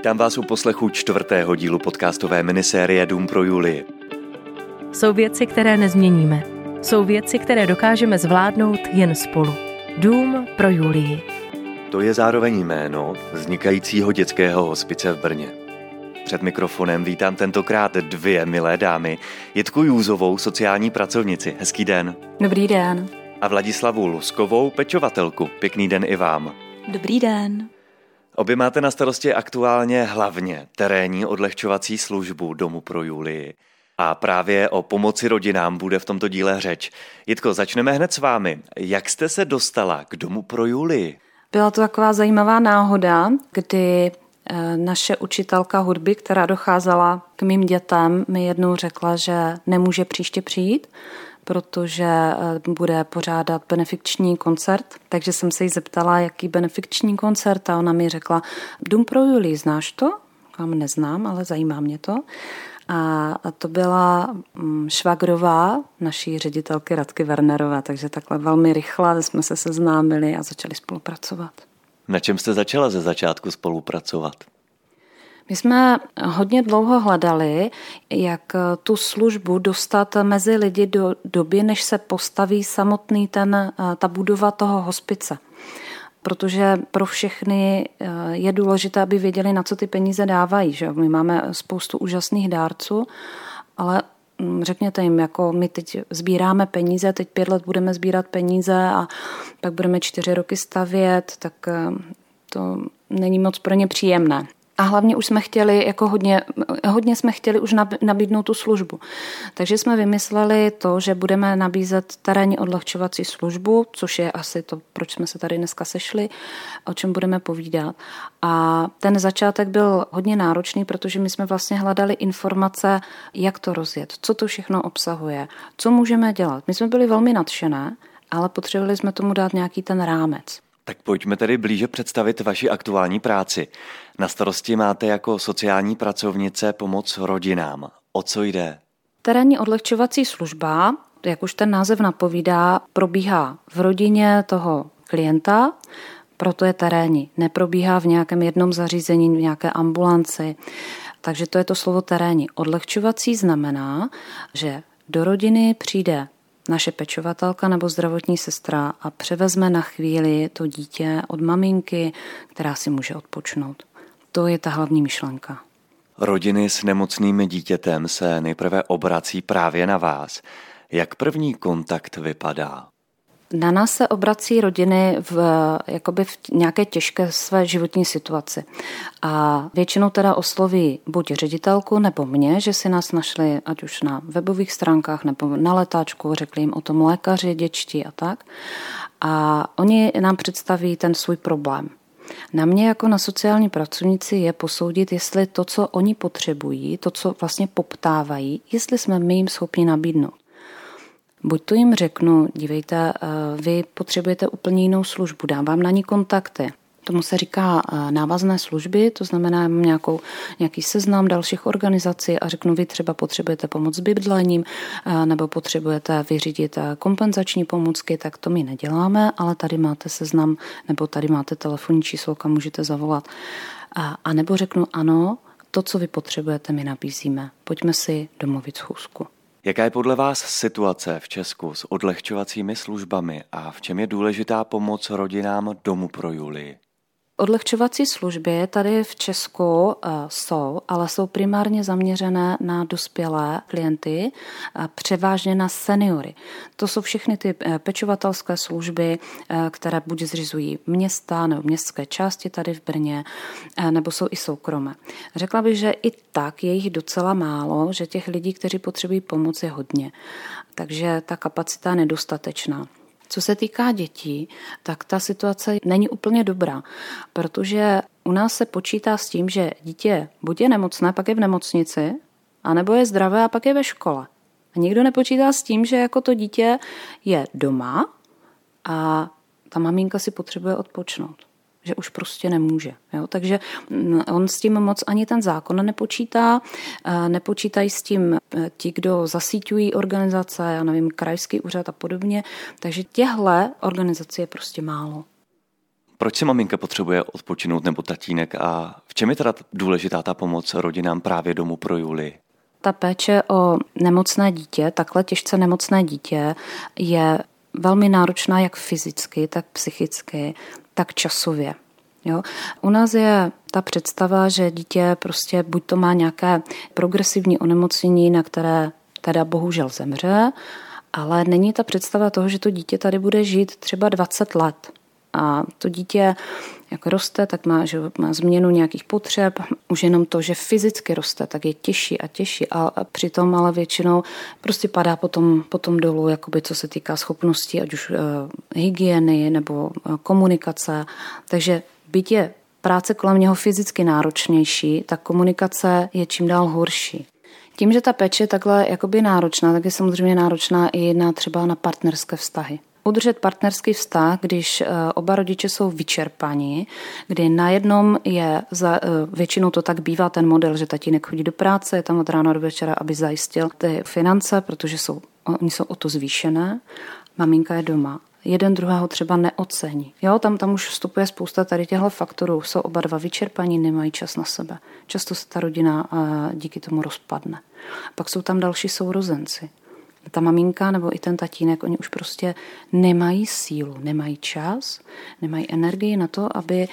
Vítám vás u poslechu čtvrtého dílu podcastové minisérie Dům pro Julii. Jsou věci, které nezměníme. Jsou věci, které dokážeme zvládnout jen spolu. Dům pro Julii. To je zároveň jméno vznikajícího dětského hospice v Brně. Před mikrofonem vítám tentokrát dvě milé dámy. Jitku Jůzovou, sociální pracovnici. Hezký den. Dobrý den. A Vladislavu Luskovou, pečovatelku. Pěkný den i vám. Dobrý den. Obě máte na starosti aktuálně hlavně terénní odlehčovací službu Domu pro Julii. A právě o pomoci rodinám bude v tomto díle řeč. Jitko, začneme hned s vámi. Jak jste se dostala k Domu pro Julii? Byla to taková zajímavá náhoda, kdy eh, naše učitelka hudby, která docházela k mým dětem, mi jednou řekla, že nemůže příště přijít, protože eh, bude pořádat benefikční koncert, takže jsem se jí zeptala, jaký benefikční koncert a ona mi řekla, Dům pro Julii, znáš to? Kam neznám, ale zajímá mě to. A to byla mm, švagrová naší ředitelky Radky Wernerové, takže takhle velmi rychle jsme se seznámili a začali spolupracovat. Na čem jste začala ze začátku spolupracovat? My jsme hodně dlouho hledali, jak tu službu dostat mezi lidi do doby, než se postaví samotný ten, ta budova toho hospice protože pro všechny eh, je důležité, aby věděli, na co ty peníze dávají. Že? My máme spoustu úžasných dárců, ale mm, řekněte jim, jako my teď sbíráme peníze, teď pět let budeme sbírat peníze a pak budeme čtyři roky stavět, tak eh, to není moc pro ně příjemné. A hlavně už jsme chtěli, jako hodně, hodně jsme chtěli už nabídnout tu službu. Takže jsme vymysleli to, že budeme nabízet terénní odlehčovací službu, což je asi to, proč jsme se tady dneska sešli, o čem budeme povídat. A ten začátek byl hodně náročný, protože my jsme vlastně hledali informace, jak to rozjet, co to všechno obsahuje, co můžeme dělat. My jsme byli velmi nadšené, ale potřebovali jsme tomu dát nějaký ten rámec. Tak pojďme tedy blíže představit vaši aktuální práci. Na starosti máte jako sociální pracovnice pomoc rodinám. O co jde? Terénní odlehčovací služba, jak už ten název napovídá, probíhá v rodině toho klienta, proto je terénní. Neprobíhá v nějakém jednom zařízení, v nějaké ambulanci. Takže to je to slovo terénní. Odlehčovací znamená, že do rodiny přijde naše pečovatelka nebo zdravotní sestra a převezme na chvíli to dítě od maminky, která si může odpočnout. To je ta hlavní myšlenka. Rodiny s nemocným dítětem se nejprve obrací právě na vás. Jak první kontakt vypadá? Na nás se obrací rodiny v, jakoby v nějaké těžké své životní situaci. A většinou teda osloví buď ředitelku nebo mě, že si nás našli ať už na webových stránkách nebo na letáčku, řekli jim o tom lékaři, děčti a tak. A oni nám představí ten svůj problém. Na mě jako na sociální pracovnici je posoudit, jestli to, co oni potřebují, to, co vlastně poptávají, jestli jsme my jim schopni nabídnout. Buď to jim řeknu, dívejte, eh, vy potřebujete úplně jinou službu, dám vám na ní kontakty. Tomu se říká eh, návazné služby, to znamená mám nějakou, nějaký seznam dalších organizací a řeknu, vy třeba potřebujete pomoc s bydlením eh, nebo potřebujete vyřídit kompenzační pomůcky, tak to my neděláme, ale tady máte seznam nebo tady máte telefonní číslo, kam můžete zavolat. A, a nebo řeknu, ano, to, co vy potřebujete, my nabízíme. Pojďme si domluvit schůzku. Jaká je podle vás situace v Česku s odlehčovacími službami a v čem je důležitá pomoc rodinám Domu pro Julii? Odlehčovací služby tady v Česku eh, jsou, ale jsou primárně zaměřené na dospělé klienty, převážně na seniory. To jsou všechny ty eh, pečovatelské služby, eh, které buď zřizují města nebo městské části tady v Brně, nebo jsou i soukromé. Řekla bych, že i tak je jich docela málo, že těch lidí, kteří potřebují pomoc, je hodně. Takže ta kapacita je nedostatečná. Co se týká dětí, tak ta situace není úplně dobrá, protože u nás se počítá s tím, že dítě buď je nemocné, pak je v nemocnici, anebo je zdravé a pak je ve škole. A nikdo nepočítá s tím, že jako to dítě je doma a ta maminka si potřebuje odpočnout že už prostě nemůže. Jo? Takže mm, on s tím moc ani ten zákon nepočítá, eh, nepočítají s tím eh, ti, kdo zasíťují organizace, já nevím, krajský úřad a podobně, takže těhle organizací je prostě málo. Proč si maminka potřebuje odpočinout nebo tatínek a v čem je teda důležitá ta pomoc rodinám právě domů pro Julii? Ta péče o nemocné dítě, takhle těžce nemocné dítě, je velmi náročná jak fyzicky, tak psychicky, tak časově. Jo? U nás je ta představa, že dítě prostě buď to má nějaké progresivní onemocnění, na které teda bohužel zemře, ale není ta představa toho, že to dítě tady bude žít třeba 20 let. A to dítě jak roste, tak má, že má změnu nějakých potřeb. Už jenom to, že fyzicky roste, tak je těžší a těžší. A, přitom ale většinou prostě padá potom, potom dolů, jakoby co se týká schopností, ať už uh, hygieny nebo uh, komunikace. Takže byť je práce kolem něho fyzicky náročnější, tak komunikace je čím dál horší. Tím, že ta péče je takhle jakoby náročná, tak je samozřejmě náročná i jedna třeba na partnerské vztahy. Udržet partnerský vztah, když eh, oba rodiče jsou vyčerpaní, kdy na jednom je, za, eh, většinou to tak bývá ten model, že tatínek chodí do práce, je tam od rána do večera, aby zajistil ty finance, protože jsou, oni jsou o to zvýšené, maminka je doma jeden druhého třeba neocení. Jo, tam, tam už vstupuje spousta tady těchto faktorů. Jsou oba dva vyčerpaní, nemají čas na sebe. Často se ta rodina díky tomu rozpadne. Pak jsou tam další sourozenci. Ta maminka nebo i ten tatínek, oni už prostě nemají sílu, nemají čas, nemají energii na to, aby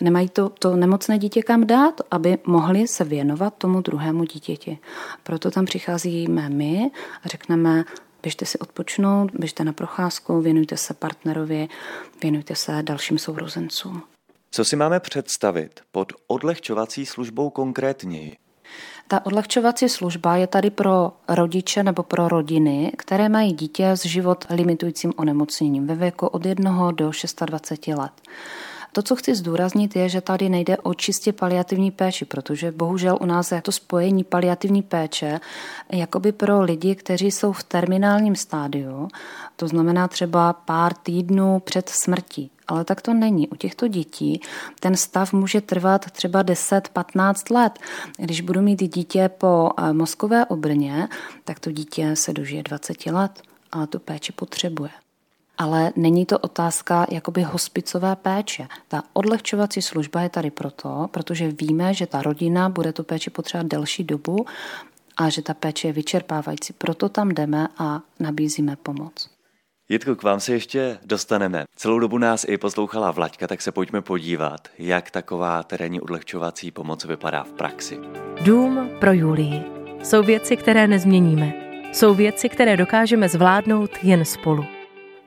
nemají to, to nemocné dítě kam dát, aby mohli se věnovat tomu druhému dítěti. Proto tam přicházíme my a řekneme, běžte si odpočnout, běžte na procházku, věnujte se partnerovi, věnujte se dalším sourozencům. Co si máme představit pod odlehčovací službou konkrétněji? Ta odlehčovací služba je tady pro rodiče nebo pro rodiny, které mají dítě s život limitujícím onemocněním ve věku od 1 do 26 let. To, co chci zdůraznit, je, že tady nejde o čistě paliativní péči, protože bohužel u nás je to spojení paliativní péče jakoby pro lidi, kteří jsou v terminálním stádiu, to znamená třeba pár týdnů před smrtí. Ale tak to není. U těchto dětí ten stav může trvat třeba 10-15 let. Když budu mít dítě po eh, mozkové obrně, tak to dítě se dožije 20 let a tu péči potřebuje ale není to otázka jakoby hospicové péče. Ta odlehčovací služba je tady proto, protože víme, že ta rodina bude tu péči potřebovat delší dobu a že ta péče je vyčerpávající. Proto tam jdeme a nabízíme pomoc. Jitko, k vám se ještě dostaneme. Celou dobu nás i poslouchala Vlaďka, tak se pojďme podívat, jak taková terénní odlehčovací pomoc vypadá v praxi. Dům pro Julii. Jsou věci, které nezměníme. Jsou věci, které dokážeme zvládnout jen spolu.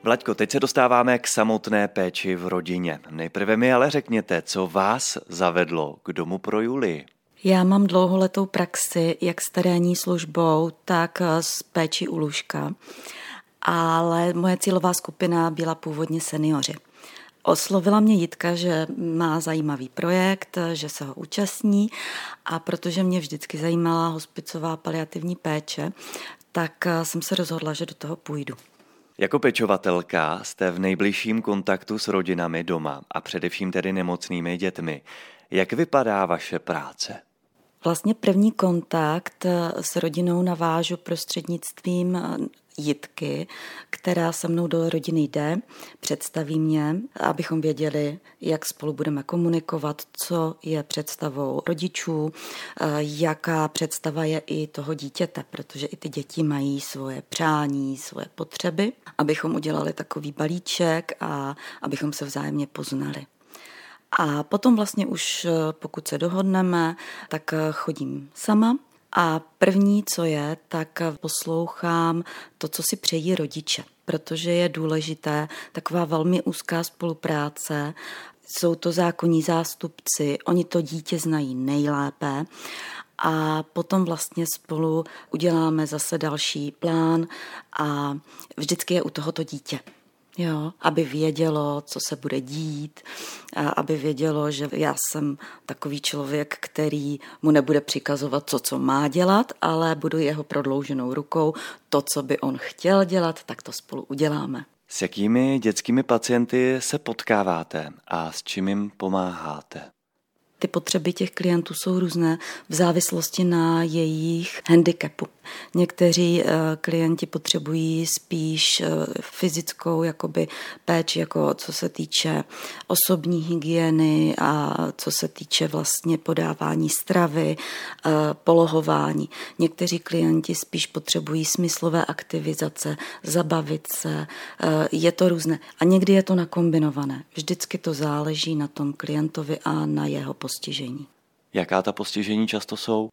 Vlaďko, teď se dostáváme k samotné péči v rodině. Nejprve mi ale řekněte, co vás zavedlo k domu pro Julii. Já mám dlouholetou praxi jak s terénní službou, tak s péči u lůžka, ale moje cílová skupina byla původně seniori. Oslovila mě Jitka, že má zajímavý projekt, že se ho účastní a protože mě vždycky zajímala hospicová paliativní péče, tak jsem se rozhodla, že do toho půjdu. Jako pečovatelka jste v nejbližším kontaktu s rodinami doma a především tedy nemocnými dětmi. Jak vypadá vaše práce? Vlastně první kontakt s rodinou navážu prostřednictvím Jitky, která se mnou do rodiny jde, představí mě, abychom věděli, jak spolu budeme komunikovat, co je představou rodičů, eh, jaká představa je i toho dítěte, protože i ty děti mají svoje přání, svoje potřeby, abychom udělali takový balíček a abychom se vzájemně poznali. A potom vlastně už, eh, pokud se dohodneme, tak eh, chodím sama a první, co je, tak poslouchám to, co si přejí rodiče, protože je důležité taková velmi úzká spolupráce. Jsou to zákonní zástupci, oni to dítě znají nejlépe a potom vlastně spolu uděláme zase další plán a vždycky je u tohoto dítě. Jo, aby vědělo, co se bude dít, a aby vědělo, že já jsem takový člověk, který mu nebude přikazovat to, co má dělat, ale budu jeho prodlouženou rukou. To, co by on chtěl dělat, tak to spolu uděláme. S jakými dětskými pacienty se potkáváte a s čím jim pomáháte? Ty potřeby těch klientů jsou různé v závislosti na jejich handicapu. Někteří eh, klienti potřebují spíš eh, fyzickou jakoby péči, jako co se týče osobní hygieny a co se týče vlastně podávání stravy, eh, polohování. Někteří klienti spíš potřebují smyslové aktivizace, zabavit se, je to různé. A někdy je to nakombinované. Vždycky to záleží na tom klientovi a na jeho postižení. Jaká ta postižení často jsou?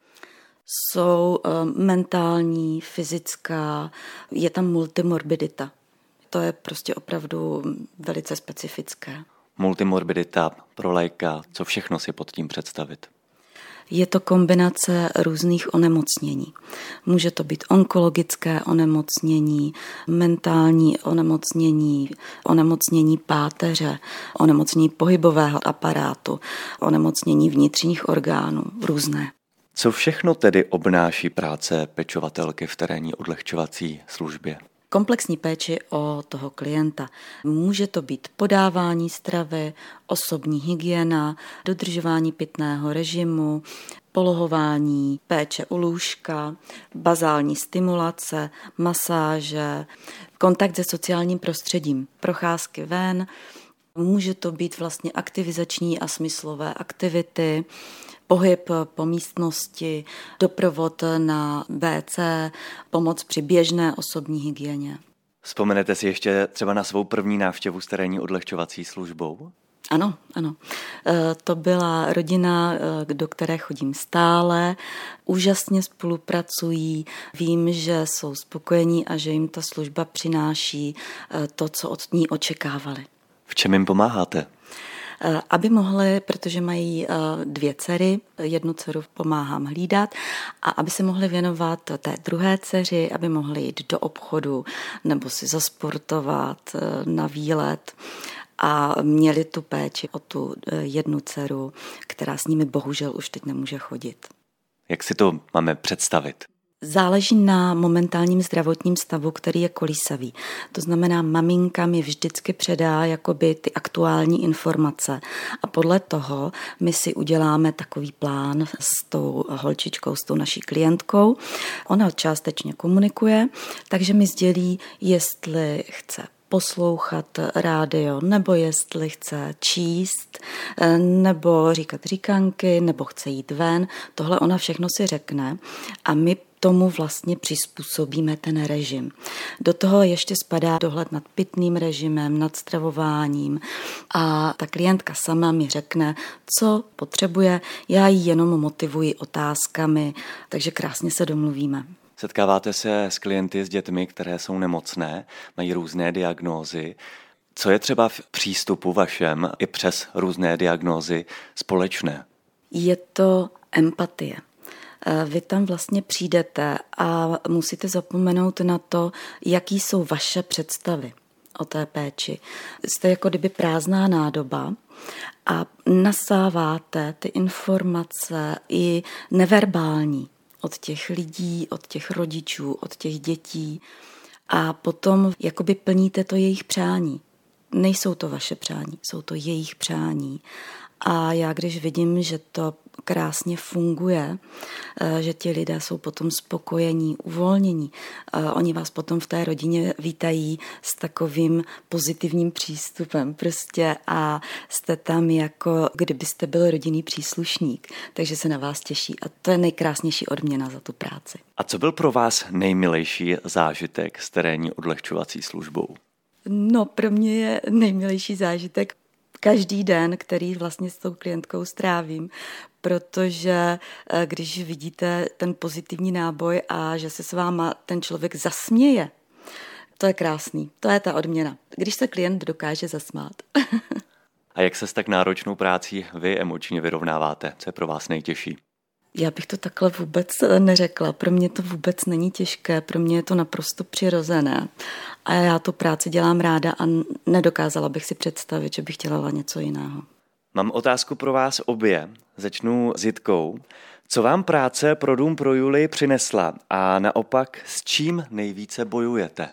Jsou eh, mentální, fyzická, je tam multimorbidita. To je prostě opravdu velice specifické. Multimorbidita pro léka, co všechno si pod tím představit? Je to kombinace různých onemocnění. Může to být onkologické onemocnění, mentální onemocnění, onemocnění páteře, onemocnění pohybového aparátu, onemocnění vnitřních orgánů, různé. Co všechno tedy obnáší práce pečovatelky v terénní odlehčovací službě? komplexní péči o toho klienta. Může to být podávání stravy, osobní hygiena, dodržování pitného režimu, polohování, péče u lůžka, bazální stimulace, masáže, kontakt se sociálním prostředím, procházky ven, může to být vlastně aktivizační a smyslové aktivity, pohyb po místnosti, doprovod na WC, pomoc při běžné osobní hygieně. Vzpomenete si ještě třeba na svou první návštěvu s terénní odlehčovací službou? Ano, ano. E, to byla rodina, e, do které chodím stále. Úžasně spolupracují, vím, že jsou spokojení a že jim ta služba přináší e, to, co od ní očekávali. V čem jim pomáháte? Eh, aby mohly, protože mají eh, dvě dcery, jednu dceru pomáhám hlídat, a aby se mohly věnovat té druhé dceři, aby mohly jít do obchodu nebo si zasportovat eh, na výlet a měli tu péči o tu jednu dceru, která s nimi bohužel už teď nemůže chodit. Jak si to máme představit? Záleží na momentálním zdravotním stavu, který je kolísavý. To znamená, maminka mi vždycky předá jakoby ty aktuální informace a podle toho my si uděláme takový plán s tou holčičkou, s tou naší klientkou. Ona částečně komunikuje, takže mi sdělí, jestli chce poslouchat rádio, nebo jestli chce číst, nebo říkat říkanky, nebo chce jít ven. Tohle ona všechno si řekne a my tomu vlastně přizpůsobíme ten režim. Do toho ještě spadá dohled nad pitným režimem, nad stravováním a ta klientka sama mi řekne, co potřebuje, já ji jenom motivuji otázkami, takže krásně se domluvíme. Setkáváte se s klienty, s dětmi, které jsou nemocné, mají různé diagnózy. Co je třeba v přístupu vašem i přes různé diagnózy společné? Je to empatie. Eh, vy tam vlastně přijdete a musíte zapomenout na to, jaký jsou vaše představy o té péči. Jste jako kdyby prázdná nádoba a nasáváte ty informace i neverbální od těch lidí, od těch rodičů, od těch dětí a potom jakoby plníte to jejich přání. Nejsou to vaše přání, jsou to jejich přání. A já když vidím, že to krásně funguje, eh, že ti lidé jsou potom spokojení, uvolnění. Eh, oni vás potom v té rodině vítají s takovým pozitivním přístupem prostě a jste tam jako kdybyste byl rodinný příslušník, takže se na vás těší a to je nejkrásnější odměna za tu práci. A co byl pro vás nejmilejší zážitek s terénní odlehčovací službou? No, pro mě je nejmilejší zážitek každý den, který vlastně s tou klientkou strávím, protože eh, když vidíte ten pozitivní náboj a že se s váma ten člověk zasměje, to je krásný, to je ta odměna, když se klient dokáže zasmát. a jak se s tak náročnou prácí vy emočně vyrovnáváte? Co je pro vás nejtěžší? Já bych to takhle vůbec eh, neřekla. Pro mě to vůbec není těžké, pro mě je to naprosto přirozené. A já tu práci dělám ráda a nedokázala bych si představit, že bych dělala něco jiného. Mám otázku pro vás obě. Začnu s Jitkou. Co vám práce pro Dům pro Juli přinesla a naopak s čím nejvíce bojujete?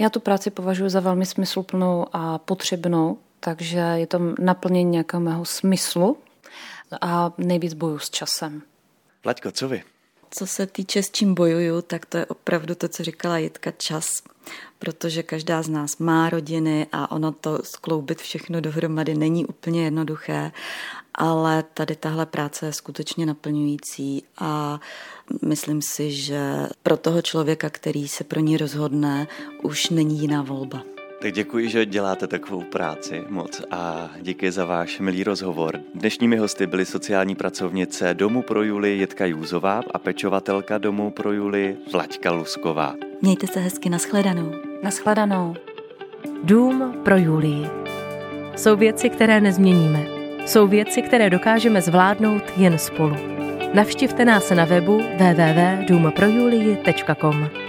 Já tu práci považuji za velmi smysluplnou a potřebnou, takže je to naplnění nějakého mého smyslu a nejvíc boju s časem. Laďko, co vy? Co se týče s čím bojuju, tak to je opravdu to, co říkala Jitka, čas protože každá z nás má rodiny a ono to skloubit všechno dohromady není úplně jednoduché, ale tady tahle práce je skutečně naplňující a myslím si, že pro toho člověka, který se pro ní rozhodne, už není jiná volba. Tak děkuji, že děláte takovou práci moc a díky za váš milý rozhovor. Dnešními hosty byly sociální pracovnice Domu pro Juli Jitka Jůzová a pečovatelka Domu pro Juli Vlaďka Lusková. Mějte se hezky, nashledanou. Nashledanou. Dům pro Julii. Jsou věci, které nezměníme. Jsou věci, které dokážeme zvládnout jen spolu. Navštivte nás na webu www.důmprojulii.com.